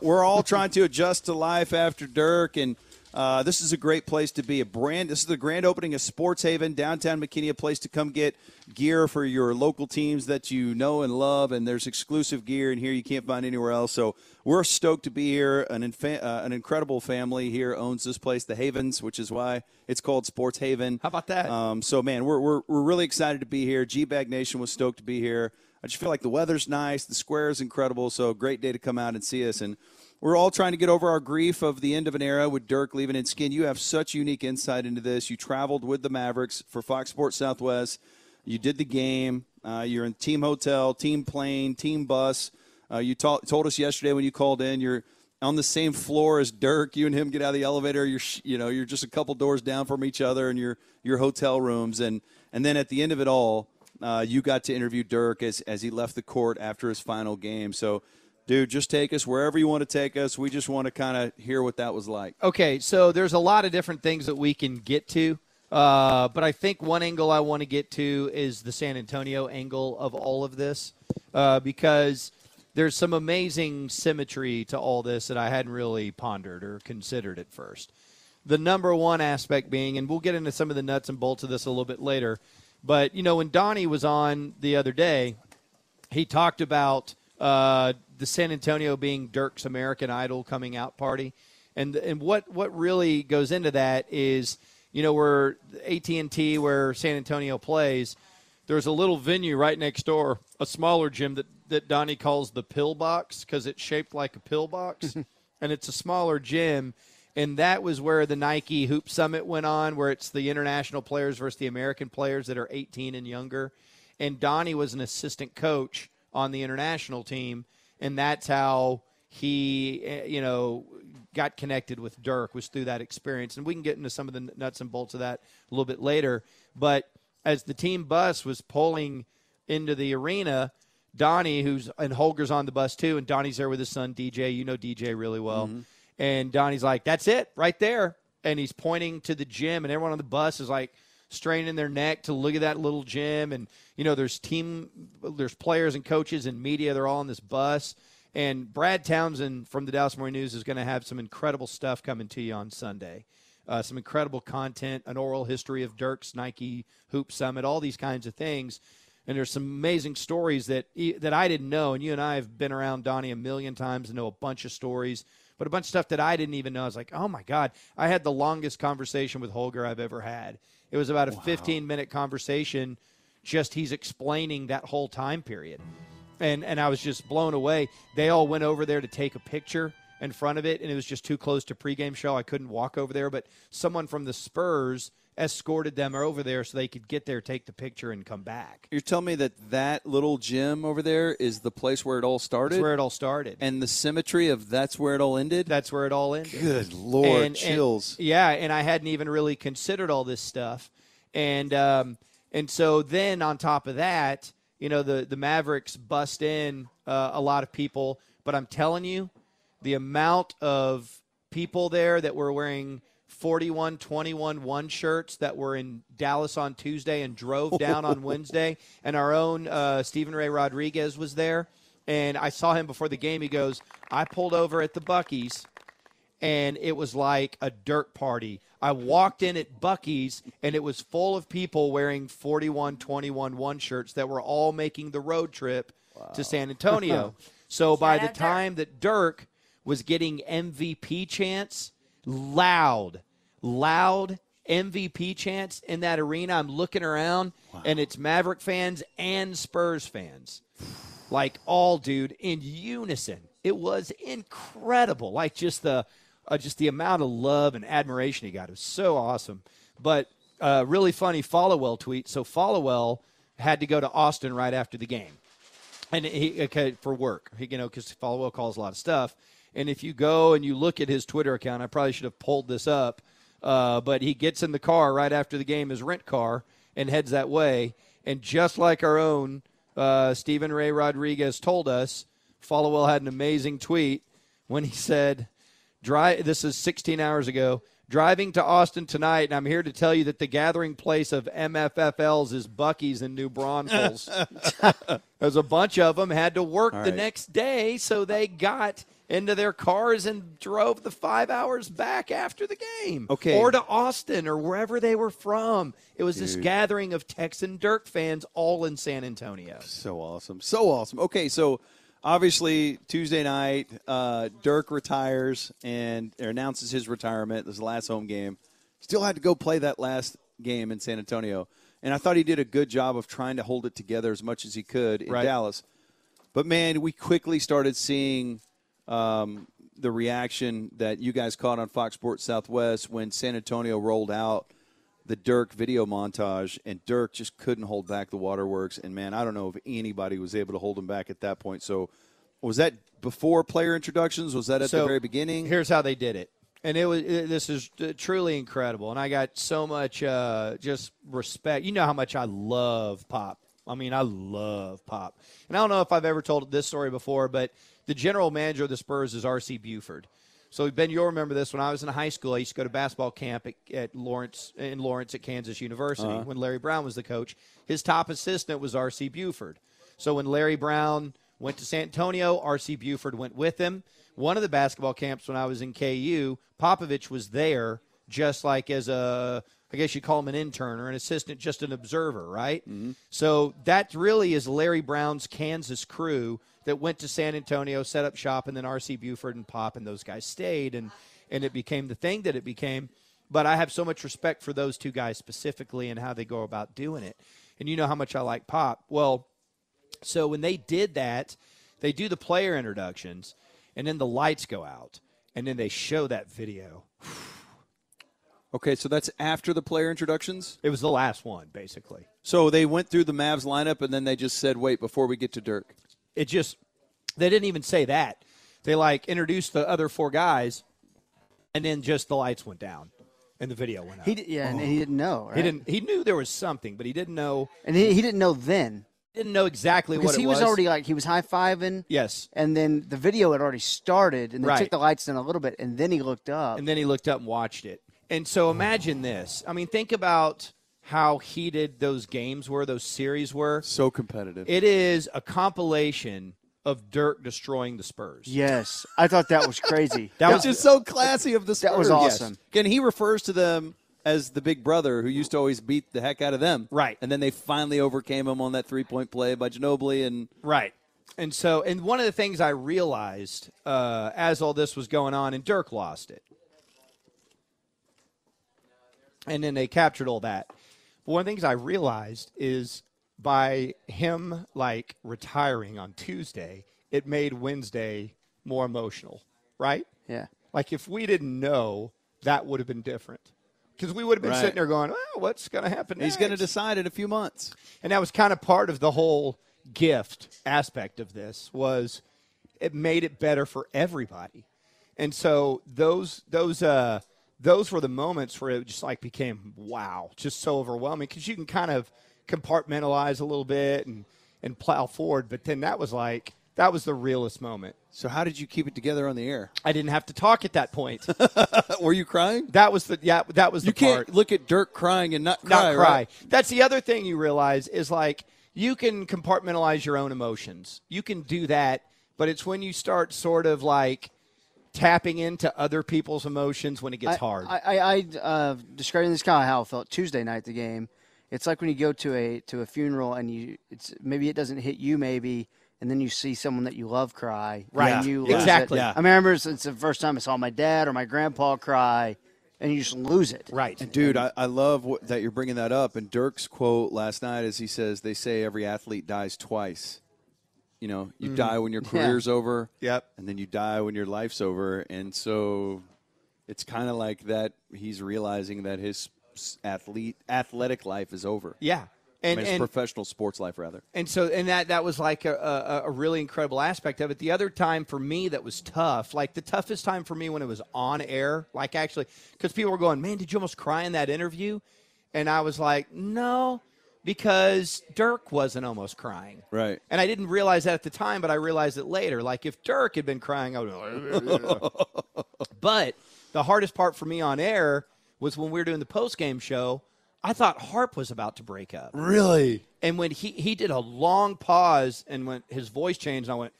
We're all trying to adjust to life after Dirk, and uh, this is a great place to be. A brand. This is the grand opening of Sports Haven downtown McKinney, a place to come get gear for your local teams that you know and love. And there's exclusive gear in here you can't find anywhere else. So we're stoked to be here. An infa- uh, an incredible family here owns this place, the Havens, which is why it's called Sports Haven. How about that? Um, so man, we're, we're we're really excited to be here. G Bag Nation was stoked to be here. I just feel like the weather's nice, the square is incredible. So great day to come out and see us and. We're all trying to get over our grief of the end of an era with Dirk leaving in skin. You have such unique insight into this. You traveled with the Mavericks for Fox Sports Southwest. You did the game. Uh, you're in team hotel, team plane, team bus. Uh, you ta- told us yesterday when you called in, you're on the same floor as Dirk. You and him get out of the elevator. You're, you know, you're just a couple doors down from each other in your your hotel rooms, and and then at the end of it all, uh, you got to interview Dirk as as he left the court after his final game. So dude, just take us wherever you want to take us. We just want to kind of hear what that was like. Okay, so there's a lot of different things that we can get to, uh, but I think one angle I want to get to is the San Antonio angle of all of this, uh, because there's some amazing symmetry to all this that I hadn't really pondered or considered at first. The number one aspect being, and we'll get into some of the nuts and bolts of this a little bit later, but you know when Donnie was on the other day, he talked about uh, the San Antonio being Dirk's American Idol coming out party, and and what what really goes into that is you know where AT and T where San Antonio plays, there's a little venue right next door, a smaller gym that that Donnie calls the pill box because it's shaped like a pill box, and it's a smaller gym. And that was where the Nike Hoop Summit went on, where it's the international players versus the American players that are 18 and younger. And Donnie was an assistant coach on the international team, and that's how he, eh, you know, got connected with Dirk was through that experience. And we can get into some of the nuts and bolts of that a little bit later. But as the team bus was pulling into the arena, Donnie, who's and Holger's on the bus too, and Donnie's there with his son DJ. You know DJ really well, and Donnie's like, "That's it, right there," and he's pointing to the gym, and everyone on the bus is like straining their neck to look at that little gym, and you know, there's team, there's players and coaches and media. They're all on this bus, and Brad Townsend from the Dallas Morning News is going to have some incredible stuff coming to you on Sunday. Uh, some incredible content, an oral history of Dirk's Nike Hoop Summit, all these kinds of things. And there's some amazing stories that that I didn't know. And you and I have been around Donnie a million times and know a bunch of stories, but a bunch of stuff that I didn't even know. I was like, oh my God, I had the longest conversation with Holger I've ever had. It was about a 15 minute conversation. Just he's explaining that whole time period and and I was just blown away. They all went over there to take a picture in front of it, and it was just too close to pregame show. I couldn't walk over there, but someone from the Spurs escorted them over there so they could get there, take the picture, and come back. You're telling me that that little gym over there is the place where it all started? That's where it all started. and the symmetry of that's where it all ended? That's where it all ended. Good Lord, And- chills. And, yeah, and I hadn't even really considered all this stuff, and um, and so then on top of that, you know, the the Mavericks bust in uh, a lot of people, but I'm telling you, the amount of people there that were wearing 41 21 1 shirts that were in Dallas on Tuesday and drove down on Wednesday. And our own uh, Stephen Ray Rodriguez was there. And I saw him before the game. He goes, I pulled over at the Buc-ee's and it was like a dirt party. I walked in at Buc-ee's and it was full of people wearing 41 21 1 shirts that were all making the road trip to San Antonio. so by the out Dirk. time that Dirk was getting MVP chants, loud, loud MVP chants in that arena, I'm looking around and it's Maverick fans and Spurs fans. Like all dude in unison. It was incredible. Like just the uh, just the amount of love and admiration he got. It was so awesome. But uh, really funny Followill tweet so Followill had to go to austin right after the game. And he okay, for work. He, you know because Followill calls a lot of stuff And if you go and you look at his Twitter account, I probably should have pulled this up, uh, but he gets in the car right after the game, his rent car, and heads that way. And just like our own uh, Stephen Ray Rodriguez told us, Followill had an amazing tweet when he said, "Drive." This is 16 hours ago. Driving to Austin tonight, and I'm here to tell you that the gathering place of MFFLs is Buc-ee's in New Braunfels. There's a bunch of them had to work the right. next day, so they got into their cars and drove the five hours back after the game. Okay. Or to Austin or wherever they were from. It was this gathering of Texan Dirk fans all in San Antonio. So awesome. So awesome. Okay, so obviously Tuesday night, uh, Dirk retires and announces his retirement. This is the last home game. Still had to go play that last game in San Antonio. And I thought he did a good job of trying to hold it together as much as he could in Right. Dallas. But man, we quickly started seeing um, the reaction that you guys caught on Fox Sports Southwest when San Antonio rolled out the Dirk video montage, and Dirk just couldn't hold back the waterworks. And man, I don't know if anybody was able to hold him back at that point. So, was that before player introductions? Was that at the very beginning? Here's how they did it. And it was it, this is uh, truly incredible, and I got so much uh, just respect. You know how much I love pop. I mean, I love pop, and I don't know if I've ever told this story before, but the general manager of the Spurs is R.C. Buford. So Ben, you'll remember this. When I was in high school, I used to go to basketball camp at, at Lawrence in Lawrence at Kansas University uh-huh. when Larry Brown was the coach. His top assistant was R.C. Buford. So when Larry Brown went to San Antonio, R.C. Buford went with him. One of the basketball camps when I was in KU, Popovich was there just like as a I guess you call him an intern or an assistant, just an observer, right? Mm-hmm. So that really is Larry Brown's Kansas crew that went to San Antonio, set up shop, and then R.C. Buford and Pop and those guys stayed, and and it became the thing that it became. But I have so much respect for those two guys specifically and how they go about doing it. And you know how much I like Pop. Well, so when they did that, they do the player introductions, and then the lights go out, and then they show that video. okay, so that's after the player introductions. It was the last one, basically. So they went through the Mavs lineup, and then they just said, "Wait, before we get to Dirk." It just they didn't even say that. They like introduced the other four guys, and then just the lights went down, and the video went out. He d- yeah, and he didn't know. Right? He didn't. He knew there was something, but he didn't know. and he, he didn't know then Didn't know exactly because what it was. he was, already like he was high fiving. Yes. And then the video had already started, and they Right. took the lights down a little bit, and then he looked up. And then he looked up and watched it. And so imagine this. I mean, think about how heated those games were, those series were. So competitive. It is a compilation of Dirk destroying the Spurs. yes, I thought that was crazy. That Which was just so classy of the Spurs. That was awesome. And he refers to them as the big brother who used to always beat the heck out of them. Right. And then they finally overcame him on that three point play by Ginobili and Right. And so, and one of the things I realized uh, as all this was going on, and Dirk lost it. And then they captured all that. But one of the things I realized is by him like retiring on Tuesday, it made Wednesday more emotional, right? yeah. Like if we didn't know, that would have been different. Because we would have been Right. sitting there going, well, what's going to happen he's going to decide in a few months. and that was kind of part of the whole gift aspect of this was it made it better for everybody and so those those uh those were the moments where it just like became wow just so overwhelming because you can kind of compartmentalize a little bit and and plow forward but then that was like that was the realest moment So how did you keep it together on the air? i didn't have to talk at that point Were you crying? that was the yeah that was the You can't part look at Dirk crying and not cry. not cry. right? That's the other thing you realize is like you can compartmentalize your own emotions. You can do that, but it's when you start sort of like tapping into other people's emotions when it gets I, hard. I, I, I uh, describing this kind of how I felt Tuesday night the game. It's like when you go to a to a funeral and you it's maybe it doesn't hit you maybe, and then you see someone that you love cry. Right. And you Yeah. lose Exactly. It. Yeah. I mean, I remember it's, it's the first time I saw my dad or my grandpa cry, and you just lose it. right. And Dude, I, I love what, that you're bringing that up. And Dirk's quote last night is he says, they say every athlete dies twice. You know, you mm-hmm. die when your career's over. Yep. And then you die when your life's over. And so it's kind of like that he's realizing that his athlete athletic life is over. Yeah. And, I mean, his and professional sports life, rather. and so and that that was like a, a, a really incredible aspect of it. The other time for me that was tough, like the toughest time for me when it was on air, like actually, because people were going, "Man, did you almost cry in that interview?" And I was like, "No." Because Dirk wasn't almost crying. Right. And I didn't realize that at the time, but I realized it later. Like if Dirk had been crying, I would. but the hardest part for me on air was when we were doing the post game show. I thought Harp was about to break up, Really? and when he he did a long pause, and when his voice changed, I went,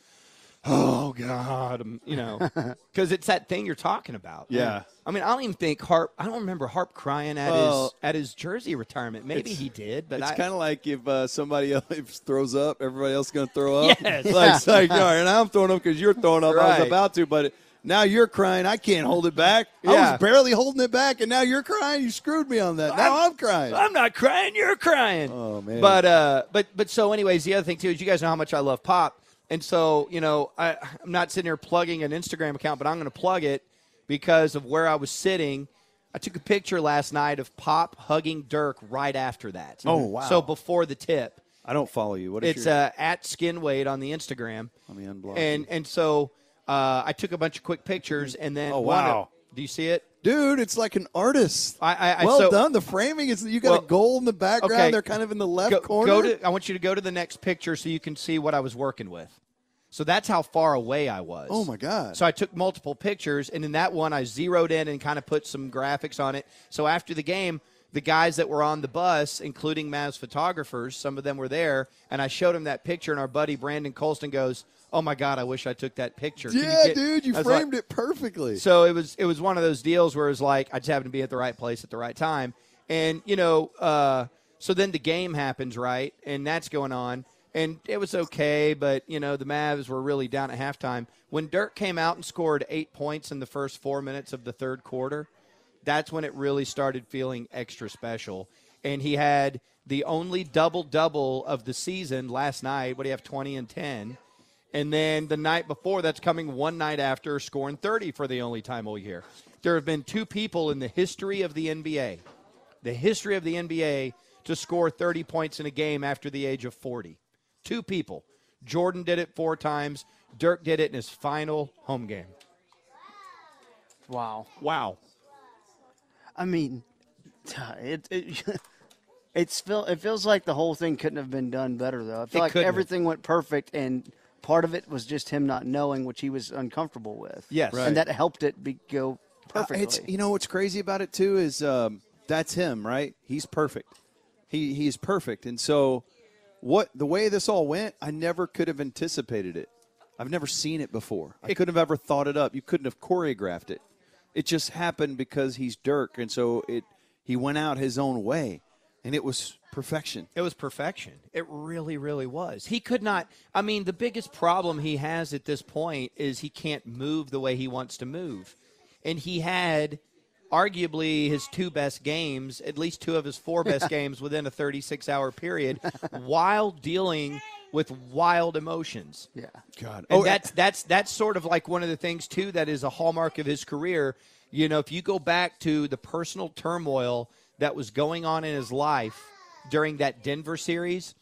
"Oh God," you know, because it's that thing you're talking about. Yeah. I mean, I don't even think Harp. I don't remember Harp crying at Well, his at his jersey retirement. Maybe he did, but It's kind of like if uh, somebody else throws up, everybody else is going to throw up. Yes. Like, it's like, all right, and I'm throwing up because you're throwing up. I was about to, but now you're crying. I can't hold it back. I was barely holding it back, and now you're crying. You screwed me on that. Now I'm, crying. I'm not crying. You're crying. Oh, man. But uh, but but so, anyways, the other thing too is you guys know how much I love pop, and so you know I, I'm not sitting here plugging an Instagram account, but I'm going to plug it because of where I was sitting. I took a picture last night of Pop hugging Dirk right after that. Oh, wow. So before the tip, I don't follow you. What is it's your? uh, at Skinwade on the Instagram. Let me unblock And you. and so uh, I took a bunch of quick pictures, and then Oh, one of- wow. do you see it? Dude, it's like an artist. I- I- I- well so- done. The framing is you got Well, a goal in the background. okay. They're kind of in the left go, corner. Go to, I want you to go to the next picture so you can see what I was working with. So that's how far away I was. oh my god. So I took multiple pictures, and in that one, I zeroed in and kind of put some graphics on it. So after the game, the guys that were on the bus, including Mavs photographers, some of them were there, and I showed them that picture, and our buddy Brandon Colston goes, "Oh my God, I wish I took that picture." Can yeah, get-" dude, you was like- framed it perfectly. so it was it was one of those deals where it was like I just happened to be at the right place at the right time, and you know, uh, so then the game happens right, and that's going on, and it was okay, but you know the Mavs were really down at halftime when Dirk came out and scored eight points in the first four minutes of the third quarter. That's when it really started feeling extra special, and he had the only double double of the season last night. What do you have, twenty and ten? And then the night before, that's coming one night after scoring 30 for the only time all year. There have been two people in the history of the NBA, the history of the NBA, to score 30 points in a game after the age of 40. Two people. Jordan did it four times. Dirk did it in his final home game. Wow. Wow. I mean, it, it it's feel it feels like the whole thing couldn't have been done better though. I feel It like couldn't have. everything went perfect, and part of it was just him not knowing, which he was uncomfortable with. Yes. Right. and that helped it be, go Uh, perfectly. it's you know what's crazy about it too is um, that's him, right? He's perfect. He he's perfect, and so what the way this all went, I never could have anticipated it. I've never seen it before. I couldn't have ever thought it up. You couldn't have choreographed it. It just happened because he's Dirk, and so it he went out his own way, and it was perfection. It was perfection. It really, really was. He could not. I mean, the biggest problem he has at this point is he can't move the way he wants to move. And he had arguably his two best games, at least two of his four best games within a 36 hour period, while dealing with wild emotions. yeah. God, And oh, that's that's that's sort of like one of the things too that is a hallmark of his career. You know, if you go back to the personal turmoil that was going on in his life during that Denver series,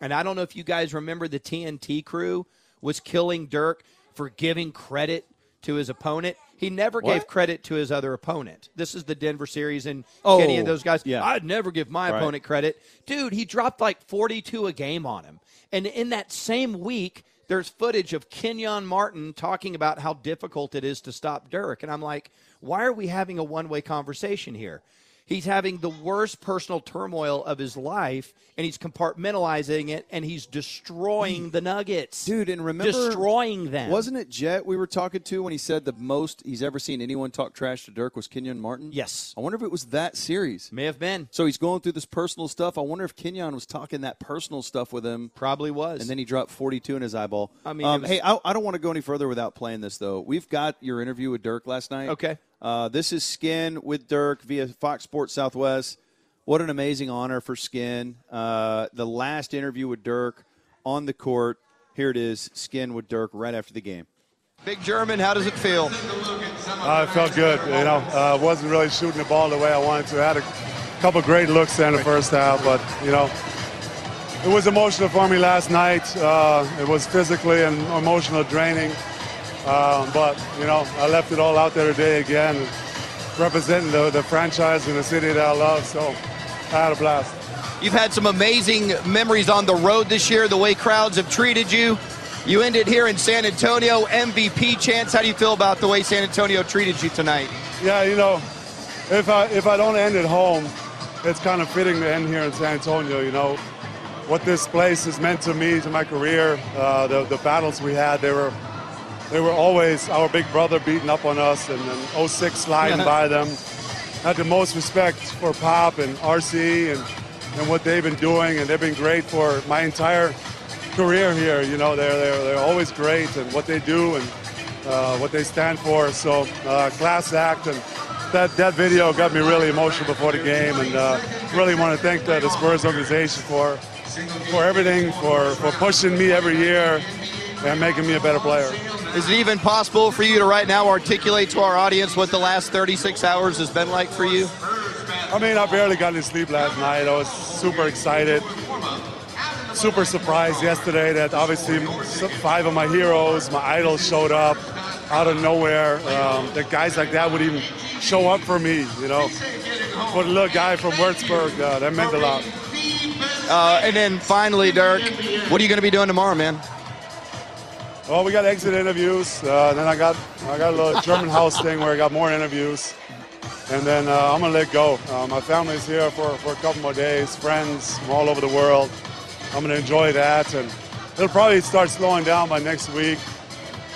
and I don't know if you guys remember the TNT crew was killing Dirk for giving credit to his opponent. He never gave credit to his other opponent. This is the Denver series, and Oh, Kenny and those guys. yeah. I'd never give my Right. opponent credit. Dude, he dropped like 42 a game on him. And in that same week, there's footage of Kenyon Martin talking about how difficult it is to stop Dirk. And I'm like, why are we having a one way conversation here? He's having the worst personal turmoil of his life, and he's compartmentalizing it, and he's destroying the Nuggets. Dude, and remember destroying them. Wasn't it Jet we were talking to when he said the most he's ever seen anyone talk trash to Dirk was Kenyon Martin? Yes. I wonder if it was that series. May have been. So he's going through this personal stuff. I wonder if Kenyon was talking that personal stuff with him. Probably was. And then he dropped 42 in his eyeball. I mean, um, was- hey, I, I don't want to go any further without playing this, though. We've got your interview with Dirk last night. Okay. Uh, this is Skin with Dirk via Fox Sports Southwest. What an amazing honor for Skin. Uh, the last interview with Dirk on the court. Here it is, Skin with Dirk right after the game. Big German, how does it feel? Uh, it felt good. You know, uh, wasn't really shooting the ball the way I wanted to. I had a couple great looks there in the first half, but you know, it was emotional for me last night. Uh, it was physically and emotional draining. Uh, but, you know, I left it all out there today again, representing the, the franchise and the city that I love. So I had a blast. You've had some amazing memories on the road this year, the way crowds have treated you. You ended here in San Antonio, MVP chance. How do you feel about the way San Antonio treated you tonight? Yeah, you know, if I if I don't end at home, it's kind of fitting to end here in San Antonio. You know, what this place has meant to me, to my career, uh, the the battles we had, they were they were always our big brother beating up on us, and then 06 sliding by them. Had the most respect for Pop and RC and and what they've been doing, and they've been great for my entire career here. You know, they're they're, they're always great, and what they do and uh, what they stand for. So uh, class act, and that that video got me really emotional before the game, and uh, really want to thank the, the Spurs organization for for everything, for for pushing me every year and making me a better player. Is it even possible for you to right now articulate to our audience what the last 36 hours has been like for you? I mean, I barely got any sleep last night. I was super excited, super surprised yesterday that obviously five of my heroes, my idols, showed up out of nowhere. Um, that guys like that would even show up for me, you know. For the little guy from Würzburg, uh, that meant a lot. Uh, and then finally, Dirk, what are you going to be doing tomorrow, man? Well, we got exit interviews. Uh, then I got I got a little German house thing where I got more interviews, and then uh, I'm gonna let go. Uh, my family's here for, for a couple more days, friends from all over the world. I'm gonna enjoy that, and it'll probably start slowing down by next week.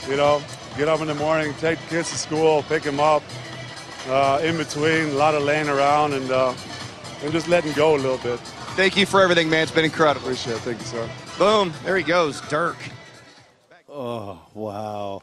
You know, get up in the morning, take the kids to school, pick them up. Uh, in between, a lot of laying around and uh, and just letting go a little bit. Thank you for everything, man. It's been incredible. Appreciate it. Thank you, sir. Boom. There he goes, Dirk. Oh, wow.